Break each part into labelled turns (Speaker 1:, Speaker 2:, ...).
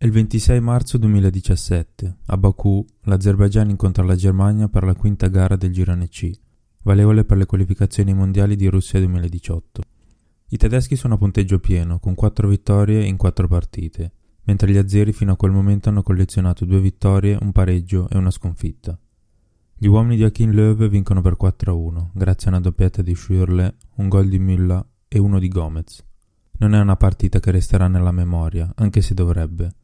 Speaker 1: È il 26 marzo 2017. A Baku, l'Azerbaigian incontra la Germania per la quinta gara del girone C, valevole per le qualificazioni mondiali di Russia 2018. I tedeschi sono a punteggio pieno, con 4 vittorie in 4 partite, mentre gli azzeri fino a quel momento hanno collezionato 2 vittorie, un pareggio e una sconfitta. Gli uomini di Akin Löw vincono per 4-1, grazie a una doppietta di Schürrle, un gol di Müller e uno di Gomez. Non è una partita che resterà nella memoria, anche se dovrebbe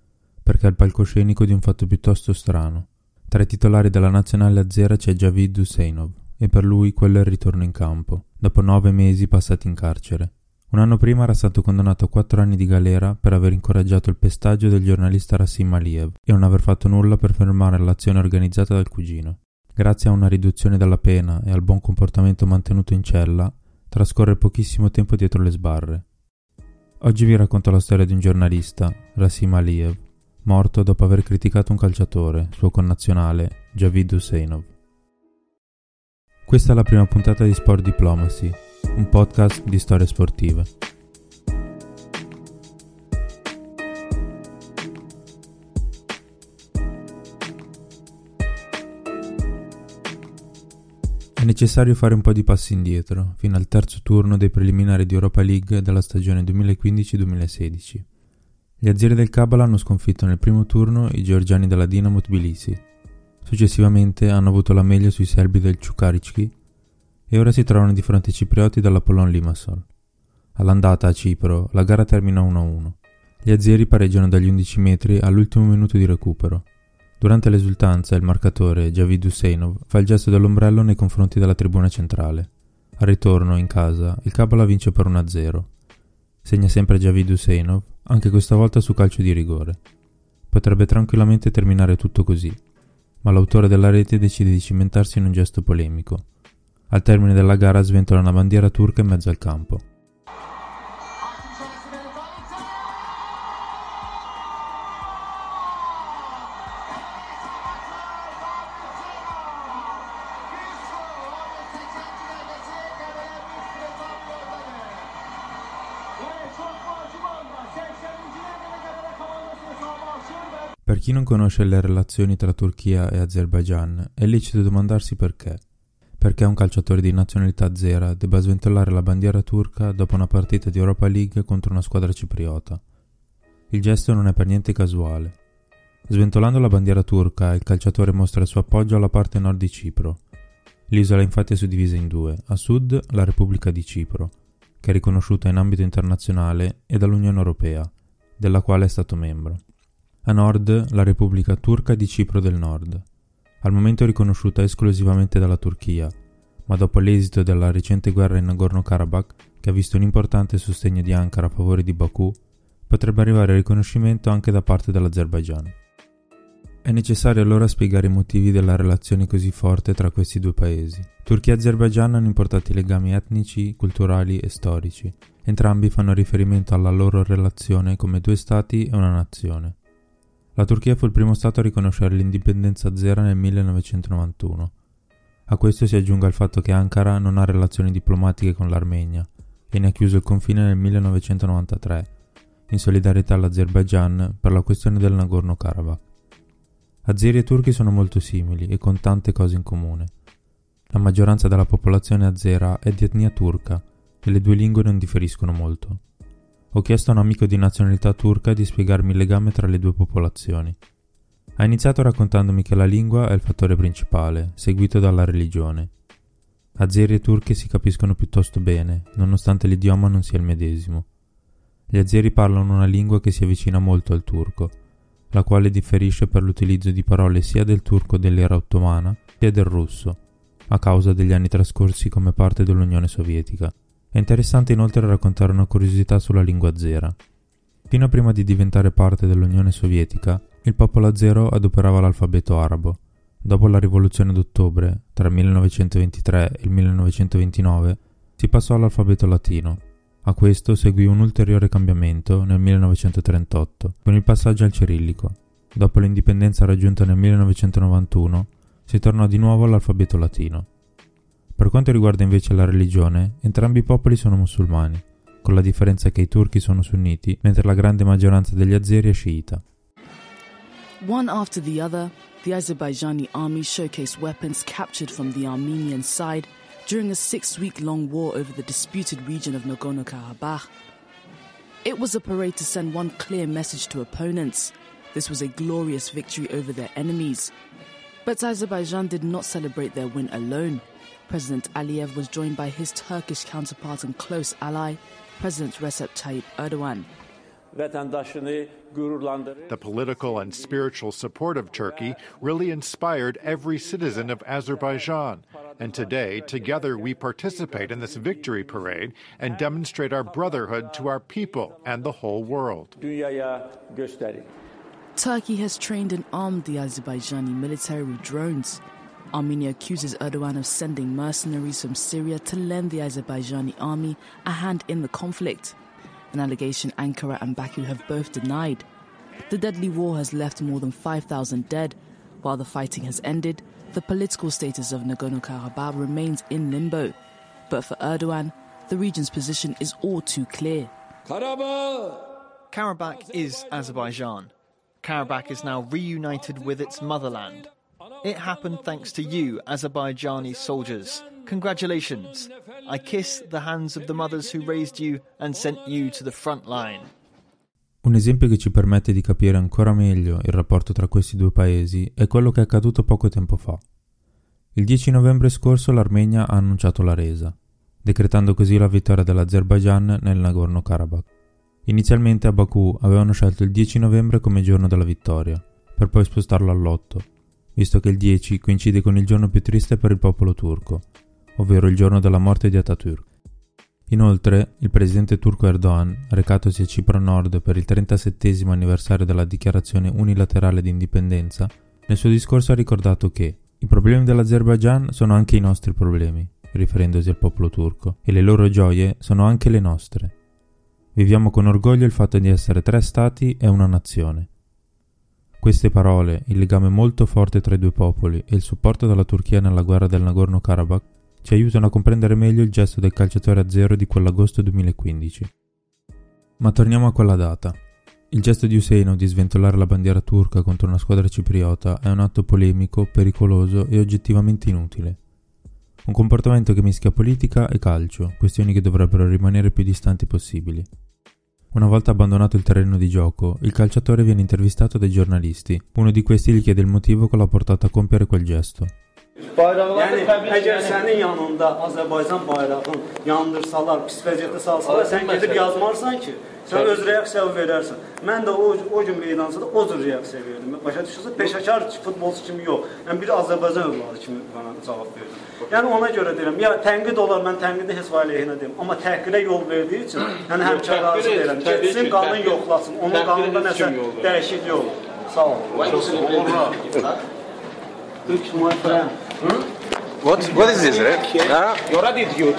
Speaker 1: perché è il palcoscenico di un fatto piuttosto strano. Tra i titolari della nazionale azzera c'è Javid Huseinov, e per lui quello è il ritorno in campo, dopo nove mesi passati in carcere. Un anno prima era stato condannato a quattro anni di galera per aver incoraggiato il pestaggio del giornalista Rassim Aliyev e non aver fatto nulla per fermare l'azione organizzata dal cugino. Grazie a una riduzione della pena e al buon comportamento mantenuto in cella, trascorre pochissimo tempo dietro le sbarre. Oggi vi racconto la storia di un giornalista, Rassim Aliyev, morto dopo aver criticato un calciatore, suo connazionale, Javid Huseinov. Questa è la prima puntata di Sport Diplomacy, un podcast di storie sportive. È necessario fare un po' di passi indietro, fino al terzo turno dei preliminari di Europa League della stagione 2015-2016. Gli azzeri del Kabbalah hanno sconfitto nel primo turno i georgiani della Dinamo Tbilisi. Successivamente hanno avuto la meglio sui serbi del Ciukaricki e ora si trovano di fronte ai ciprioti dell'Apollon Limassol. All'andata a Cipro la gara termina 1-1. Gli azzeri pareggiano dagli 11 metri all'ultimo minuto di recupero. Durante l'esultanza il marcatore Javid Huseinov fa il gesto dell'ombrello nei confronti della tribuna centrale. Al ritorno, in casa, il Kabbalah vince per 1-0. Segna sempre Javid Huseinov anche questa volta su calcio di rigore. Potrebbe tranquillamente terminare tutto così, ma l'autore della rete decide di cimentarsi in un gesto polemico. Al termine della gara sventola una bandiera turca in mezzo al campo. Per chi non conosce le relazioni tra Turchia e Azerbaijan, è lecito domandarsi perché. Perché un calciatore di nazionalità azera debba sventolare la bandiera turca dopo una partita di Europa League contro una squadra cipriota. Il gesto non è per niente casuale. Sventolando la bandiera turca, il calciatore mostra il suo appoggio alla parte nord di Cipro. L'isola infatti è suddivisa in due, a sud la Repubblica di Cipro, che è riconosciuta in ambito internazionale e dall'Unione Europea, della quale è stato membro. A nord la Repubblica Turca di Cipro del Nord, al momento riconosciuta esclusivamente dalla Turchia, ma dopo l'esito della recente guerra in Nagorno-Karabakh, che ha visto un importante sostegno di Ankara a favore di Baku, potrebbe arrivare al riconoscimento anche da parte dell'Azerbaigian. È necessario allora spiegare i motivi della relazione così forte tra questi due paesi. Turchia e Azerbaigian hanno importanti legami etnici, culturali e storici. Entrambi fanno riferimento alla loro relazione come due stati e una nazione. La Turchia fu il primo Stato a riconoscere l'indipendenza azera nel 1991. A questo si aggiunga il fatto che Ankara non ha relazioni diplomatiche con l'Armenia e ne ha chiuso il confine nel 1993, in solidarietà all'Azerbaigian per la questione del Nagorno-Karabakh. Azeri e turchi sono molto simili e con tante cose in comune. La maggioranza della popolazione azera è di etnia turca e le due lingue non differiscono molto. Ho chiesto a un amico di nazionalità turca di spiegarmi il legame tra le due popolazioni. Ha iniziato raccontandomi che la lingua è il fattore principale, seguito dalla religione. Azeri e turchi si capiscono piuttosto bene, nonostante l'idioma non sia il medesimo. Gli azeri parlano una lingua che si avvicina molto al turco, la quale differisce per l'utilizzo di parole sia del turco dell'era ottomana sia del russo, a causa degli anni trascorsi come parte dell'Unione Sovietica. È interessante inoltre raccontare una curiosità sulla lingua azera. Fino a prima di diventare parte dell'Unione Sovietica, il popolo azero adoperava l'alfabeto arabo. Dopo la rivoluzione d'ottobre, tra il 1923 e il 1929, si passò all'alfabeto latino. A questo seguì un ulteriore cambiamento nel 1938, con il passaggio al cirillico. Dopo l'indipendenza raggiunta nel 1991, si tornò di nuovo all'alfabeto latino. Per quanto riguarda invece la religione, entrambi i popoli sono musulmani, con la differenza che i turchi sono sunniti, mentre la grande maggioranza degli azeri è sciita.
Speaker 2: One after the other, the Azerbaijani army showcased weapons captured from the Armenian side during a six week long war over the disputed region of Nagorno Karabakh. It was a parade to send one clear message to opponents this was a glorious victory over their enemies. But Azerbaijan did not celebrate their win alone. President Aliyev was joined by his Turkish counterpart and close ally, President Recep Tayyip Erdogan.
Speaker 3: The political and spiritual support of Turkey really inspired every citizen of Azerbaijan. And today, together, we participate in this victory parade and demonstrate our brotherhood to our people and the whole world.
Speaker 2: Turkey has trained and armed the Azerbaijani military with drones. Armenia accuses Erdogan of sending mercenaries from Syria to lend the Azerbaijani army a hand in the conflict an allegation Ankara and Baku have both denied. The deadly war has left more than 5,000 dead. While the fighting has ended, the political status of Nagorno Karabakh remains in limbo. But for Erdogan, the region's position is all too clear.
Speaker 4: Karabakh is Azerbaijan. Karabakh is now reunited with its motherland. It happened thanks to you, Azerbaijani soldiers. Congratulations. I kiss the hands of the mothers who raised you and sent you to the front line.
Speaker 1: Un esempio che ci permette di capire ancora meglio il rapporto tra questi due paesi è quello che è accaduto poco tempo fa. Il 10 novembre scorso l'Armenia ha annunciato la resa, decretando così la vittoria dell'Azerbaijan nel Nagorno-Karabakh. Inizialmente a Baku avevano scelto il 10 novembre come giorno della vittoria, per poi spostarlo all'8, visto che il 10 coincide con il giorno più triste per il popolo turco, ovvero il giorno della morte di Atatürk. Inoltre, il presidente turco Erdogan, recatosi a Cipro Nord per il 37 anniversario della dichiarazione unilaterale di indipendenza, nel suo discorso ha ricordato che i problemi dell'Azerbaijan sono anche i nostri problemi, riferendosi al popolo turco, e le loro gioie sono anche le nostre. Viviamo con orgoglio il fatto di essere tre stati e una nazione. Queste parole, il legame molto forte tra i due popoli e il supporto della Turchia nella guerra del Nagorno-Karabakh ci aiutano a comprendere meglio il gesto del calciatore a zero di quell'agosto 2015. Ma torniamo a quella data. Il gesto di Husseino di sventolare la bandiera turca contro una squadra cipriota è un atto polemico, pericoloso e oggettivamente inutile. Un comportamento che mischia politica e calcio, questioni che dovrebbero rimanere più distanti possibili. Una volta abbandonato il terreno di gioco, il calciatore viene intervistato dai giornalisti. Uno di questi gli chiede il motivo che l'ha portato a compiere quel gesto.
Speaker 5: Yəni əgər sənin yanında Azərbaycan bayrağını yandırsalar, pis vəziyyətdə salsalar, sən gedib yazmarsan ki, sən öz reaksiyanı verərsən. Mən də o, o gün meydançada o cür reaksiya verdim. Başa düşürsünüz? Peşəkar futbolçu kimi yox. Mən bir Azərbaycan övladı kimi bana cavab verdim. Yəni ona görə deyirəm, ya tənqid olar, mən tənqidi heç var əleyhinə deyim, amma təhqilə yol verdiyi üçün, yəni həmçə razı deyirəm. Getsin, qanun yoxlasın. Onun qanunda nəsə dəyişiklik olur. Sağ olun. Türk my friend.
Speaker 6: What, what is this, right? Huh?
Speaker 5: Your attitude.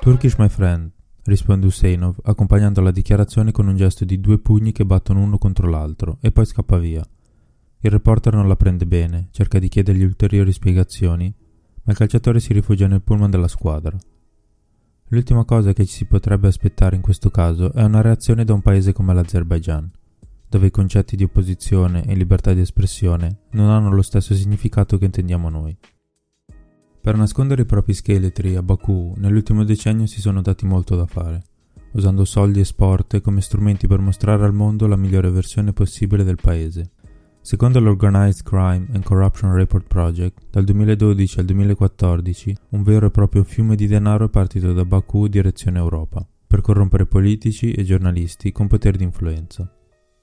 Speaker 1: Turkish my friend, risponde Husseinov, accompagnando la dichiarazione con un gesto di due pugni che battono uno contro l'altro, e poi scappa via. Il reporter non la prende bene, cerca di chiedergli ulteriori spiegazioni, ma il calciatore si rifugia nel pullman della squadra. L'ultima cosa che ci si potrebbe aspettare in questo caso è una reazione da un paese come l'Azerbaijan, dove i concetti di opposizione e libertà di espressione non hanno lo stesso significato che intendiamo noi. Per nascondere i propri scheletri a Baku nell'ultimo decennio si sono dati molto da fare, usando soldi e sport come strumenti per mostrare al mondo la migliore versione possibile del paese. Secondo l'Organized Crime and Corruption Report Project, dal 2012 al 2014 un vero e proprio fiume di denaro è partito da Baku direzione Europa, per corrompere politici e giornalisti con potere di influenza.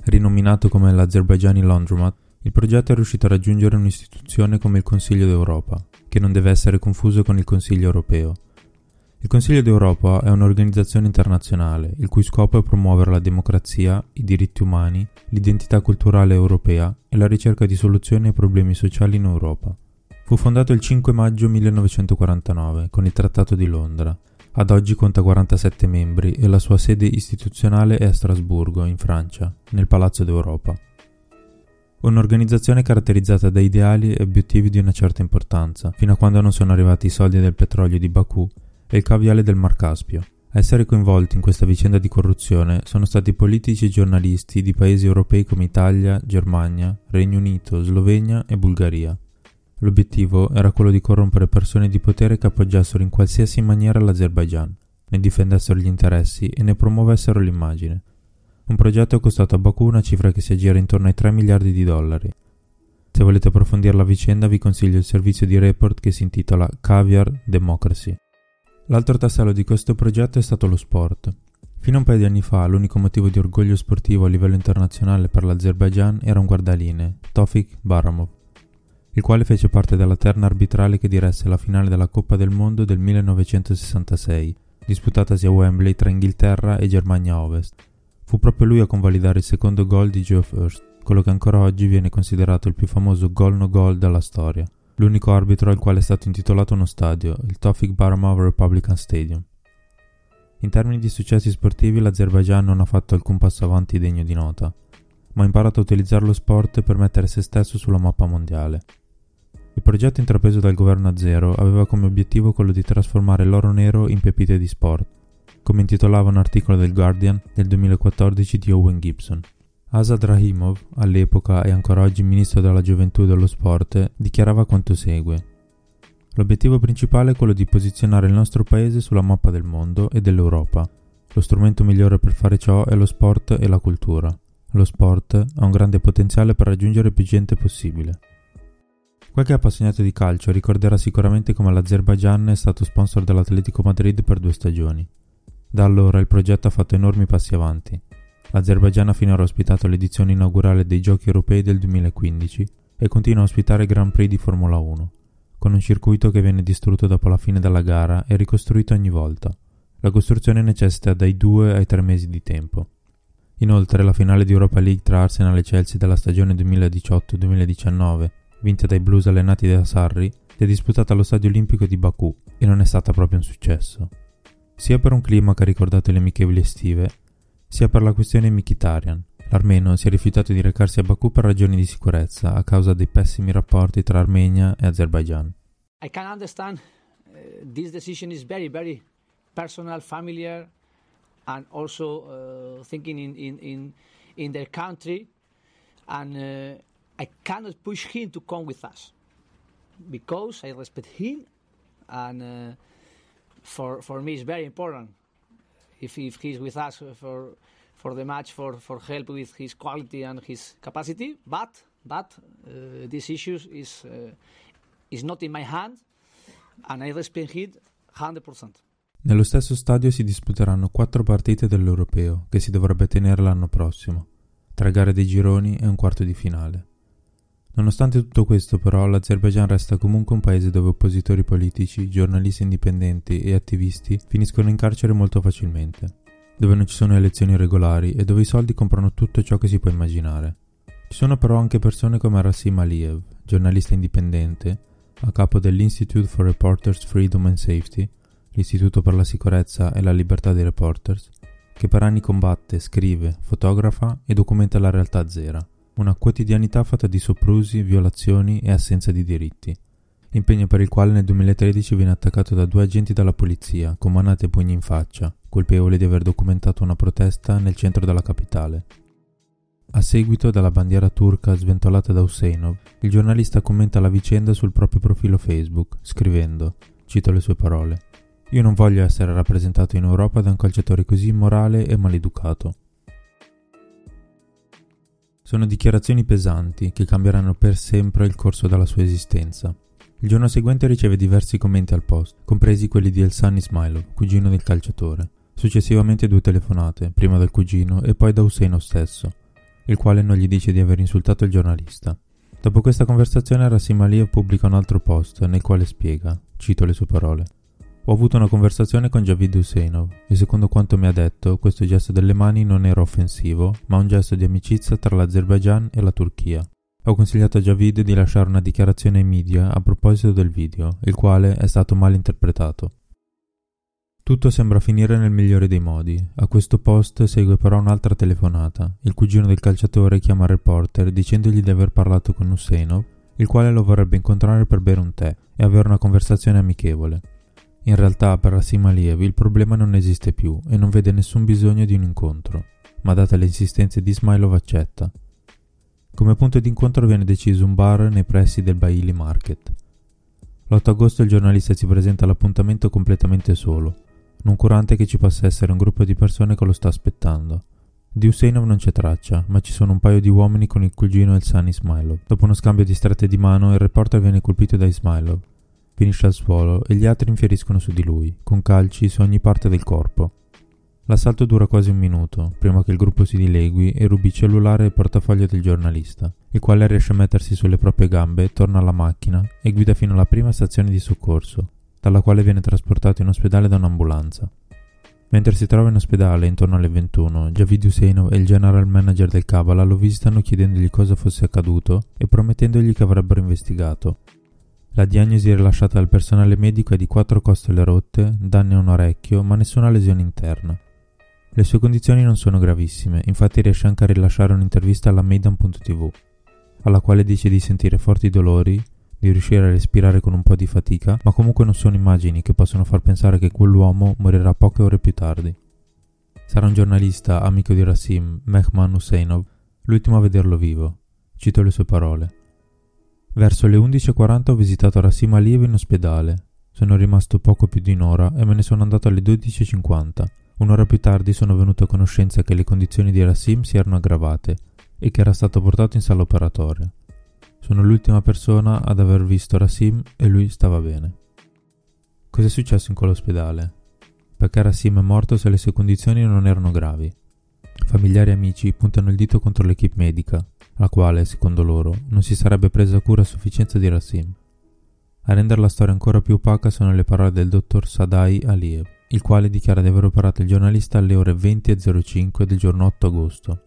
Speaker 1: Rinominato come l'Azerbaijani Laundromat, il progetto è riuscito a raggiungere un'istituzione come il Consiglio d'Europa, che non deve essere confuso con il Consiglio europeo. Il Consiglio d'Europa è un'organizzazione internazionale il cui scopo è promuovere la democrazia, i diritti umani, l'identità culturale europea e la ricerca di soluzioni ai problemi sociali in Europa. Fu fondato il 5 maggio 1949 con il Trattato di Londra. Ad oggi conta 47 membri e la sua sede istituzionale è a Strasburgo, in Francia, nel Palazzo d'Europa. Un'organizzazione caratterizzata da ideali e obiettivi di una certa importanza, fino a quando non sono arrivati i soldi del petrolio di Baku e il caviale del Mar Caspio. A essere coinvolti in questa vicenda di corruzione sono stati politici e giornalisti di paesi europei come Italia, Germania, Regno Unito, Slovenia e Bulgaria. L'obiettivo era quello di corrompere persone di potere che appoggiassero in qualsiasi maniera l'Azerbaigian, ne difendessero gli interessi e ne promuovessero l'immagine. Un progetto è costato a Baku una cifra che si aggira intorno ai 3 miliardi di dollari. Se volete approfondire la vicenda vi consiglio il servizio di report che si intitola Caviar Democracy. L'altro tassello di questo progetto è stato lo sport. Fino a un paio di anni fa l'unico motivo di orgoglio sportivo a livello internazionale per l'Azerbaijan era un guardaline, Tofik Baramov, il quale fece parte della terna arbitrale che diresse la finale della Coppa del Mondo del 1966, disputatasi a Wembley tra Inghilterra e Germania Ovest. Fu proprio lui a convalidare il secondo gol di Geoff Hurst, quello che ancora oggi viene considerato il più famoso gol no gol della storia l'unico arbitro al quale è stato intitolato uno stadio, il Tofik Baramov Republican Stadium. In termini di successi sportivi l'Azerbaijan non ha fatto alcun passo avanti degno di nota, ma ha imparato a utilizzare lo sport per mettere se stesso sulla mappa mondiale. Il progetto intrapreso dal governo azero aveva come obiettivo quello di trasformare l'oro nero in pepite di sport, come intitolava un articolo del Guardian del 2014 di Owen Gibson. Asad Rahimov, all'epoca e ancora oggi ministro della gioventù e dello sport, dichiarava quanto segue. L'obiettivo principale è quello di posizionare il nostro paese sulla mappa del mondo e dell'Europa. Lo strumento migliore per fare ciò è lo sport e la cultura. Lo sport ha un grande potenziale per raggiungere più gente possibile. Qualche appassionato di calcio ricorderà sicuramente come l'Azerbaijan è stato sponsor dell'Atletico Madrid per due stagioni. Da allora il progetto ha fatto enormi passi avanti. L'Azerbaijan ha finora ospitato l'edizione inaugurale dei Giochi europei del 2015 e continua a ospitare Grand Prix di Formula 1, con un circuito che viene distrutto dopo la fine della gara e ricostruito ogni volta. La costruzione necessita dai due ai tre mesi di tempo. Inoltre la finale di Europa League tra Arsenal e Chelsea della stagione 2018-2019, vinta dai blues allenati da Sarri, si è disputata allo Stadio Olimpico di Baku e non è stata proprio un successo. Sia per un clima che ha ricordato le amichevoli estive, sia per la questione Mikitarian. L'armeno si è rifiutato di recarsi a Baku per ragioni di sicurezza a causa dei pessimi rapporti tra Armenia e Azerbaijan.
Speaker 7: I can understand uh, this decision is very very personal, familiar and also uh, thinking in, in, in, in their country and uh, I cannot push him to come with us because I respect him and uh, for, for me it's very important if, if he's with us for for the match for, for help with his quality and his capacity. But but uh, this issue is uh, is not in my hand, and I respect it 100%.
Speaker 1: Nello stesso stadio si disputeranno quattro partite dell'Europeo, che si dovrebbe tenere l'anno prossimo, tre gare dei gironi e un quarto di finale. Nonostante tutto questo, però, l'Azerbaijan resta comunque un paese dove oppositori politici, giornalisti indipendenti e attivisti finiscono in carcere molto facilmente, dove non ci sono elezioni regolari e dove i soldi comprano tutto ciò che si può immaginare. Ci sono però anche persone come Rassim Aliyev, giornalista indipendente, a capo dell'Institute for Reporters Freedom and Safety, l'Istituto per la sicurezza e la libertà dei reporters, che per anni combatte, scrive, fotografa e documenta la realtà zera una quotidianità fatta di soprusi, violazioni e assenza di diritti. Impegno per il quale nel 2013 viene attaccato da due agenti della polizia, con manate e pugni in faccia, colpevoli di aver documentato una protesta nel centro della capitale. A seguito della bandiera turca sventolata da Husseinov, il giornalista commenta la vicenda sul proprio profilo Facebook, scrivendo, cito le sue parole, Io non voglio essere rappresentato in Europa da un calciatore così immorale e maleducato. Sono dichiarazioni pesanti che cambieranno per sempre il corso della sua esistenza. Il giorno seguente riceve diversi commenti al post, compresi quelli di Elsan Ismailov, cugino del calciatore. Successivamente due telefonate, prima dal cugino e poi da Husseino stesso, il quale non gli dice di aver insultato il giornalista. Dopo questa conversazione Rassim Aliyev pubblica un altro post nel quale spiega, cito le sue parole, ho avuto una conversazione con Javid Husseinov e secondo quanto mi ha detto questo gesto delle mani non era offensivo, ma un gesto di amicizia tra l'Azerbaijan e la Turchia. Ho consigliato a Javid di lasciare una dichiarazione ai media a proposito del video, il quale è stato mal interpretato. Tutto sembra finire nel migliore dei modi. A questo post segue però un'altra telefonata. Il cugino del calciatore chiama il reporter dicendogli di aver parlato con Useinov, il quale lo vorrebbe incontrare per bere un tè e avere una conversazione amichevole. In realtà per Rassim Aliev il problema non esiste più e non vede nessun bisogno di un incontro, ma date le insistenze di Ismailov accetta. Come punto d'incontro viene deciso un bar nei pressi del Bailey Market. L'8 agosto il giornalista si presenta all'appuntamento completamente solo, non curante che ci possa essere un gruppo di persone che lo sta aspettando. Di Huseinov non c'è traccia, ma ci sono un paio di uomini con il cugino e il san Ismailov. Dopo uno scambio di strette di mano, il reporter viene colpito da Ismailov. Finisce al suolo e gli altri infieriscono su di lui, con calci su ogni parte del corpo. L'assalto dura quasi un minuto, prima che il gruppo si dilegui e rubi cellulare e portafoglio del giornalista, il quale riesce a mettersi sulle proprie gambe, torna alla macchina e guida fino alla prima stazione di soccorso, dalla quale viene trasportato in ospedale da un'ambulanza. Mentre si trova in ospedale intorno alle 21, Javid Huseinov e il general manager del Kabbalah lo visitano chiedendogli cosa fosse accaduto e promettendogli che avrebbero investigato. La diagnosi rilasciata dal personale medico è di quattro costole rotte, danni a un orecchio, ma nessuna lesione interna. Le sue condizioni non sono gravissime, infatti riesce anche a rilasciare un'intervista alla Maidan.tv, alla quale dice di sentire forti dolori, di riuscire a respirare con un po' di fatica, ma comunque non sono immagini che possono far pensare che quell'uomo morirà poche ore più tardi. Sarà un giornalista, amico di Rassim, Mehman Husseinov, l'ultimo a vederlo vivo. Cito le sue parole. Verso le 11.40 ho visitato Rassim Aliyev in ospedale. Sono rimasto poco più di un'ora e me ne sono andato alle 12.50. Un'ora più tardi sono venuto a conoscenza che le condizioni di Rassim si erano aggravate e che era stato portato in sala operatoria. Sono l'ultima persona ad aver visto Rasim e lui stava bene. Cos'è successo in quell'ospedale? Perché Rasim è morto se le sue condizioni non erano gravi? Familiari e amici puntano il dito contro l'equipe medica, la quale, secondo loro, non si sarebbe presa cura a sufficienza di Rasim. A rendere la storia ancora più opaca sono le parole del dottor Sadai Aliev, il quale dichiara di aver operato il giornalista alle ore 20.05 del giorno 8 agosto,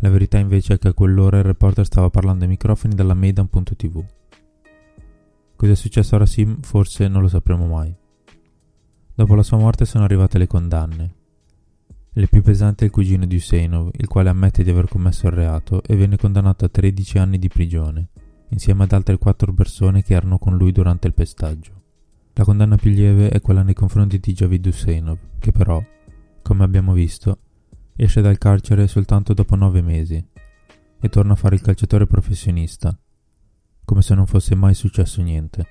Speaker 1: la verità invece è che a quell'ora il reporter stava parlando ai microfoni della Maidan.tv. Cosa è successo a Rasim forse non lo sapremo mai. Dopo la sua morte sono arrivate le condanne. Le più pesanti è il cugino di Huseinov, il quale ammette di aver commesso il reato e venne condannato a 13 anni di prigione, insieme ad altre 4 persone che erano con lui durante il pestaggio. La condanna più lieve è quella nei confronti di Javid Huseinov, che però, come abbiamo visto, Esce dal carcere soltanto dopo nove mesi e torna a fare il calciatore professionista, come se non fosse mai successo niente.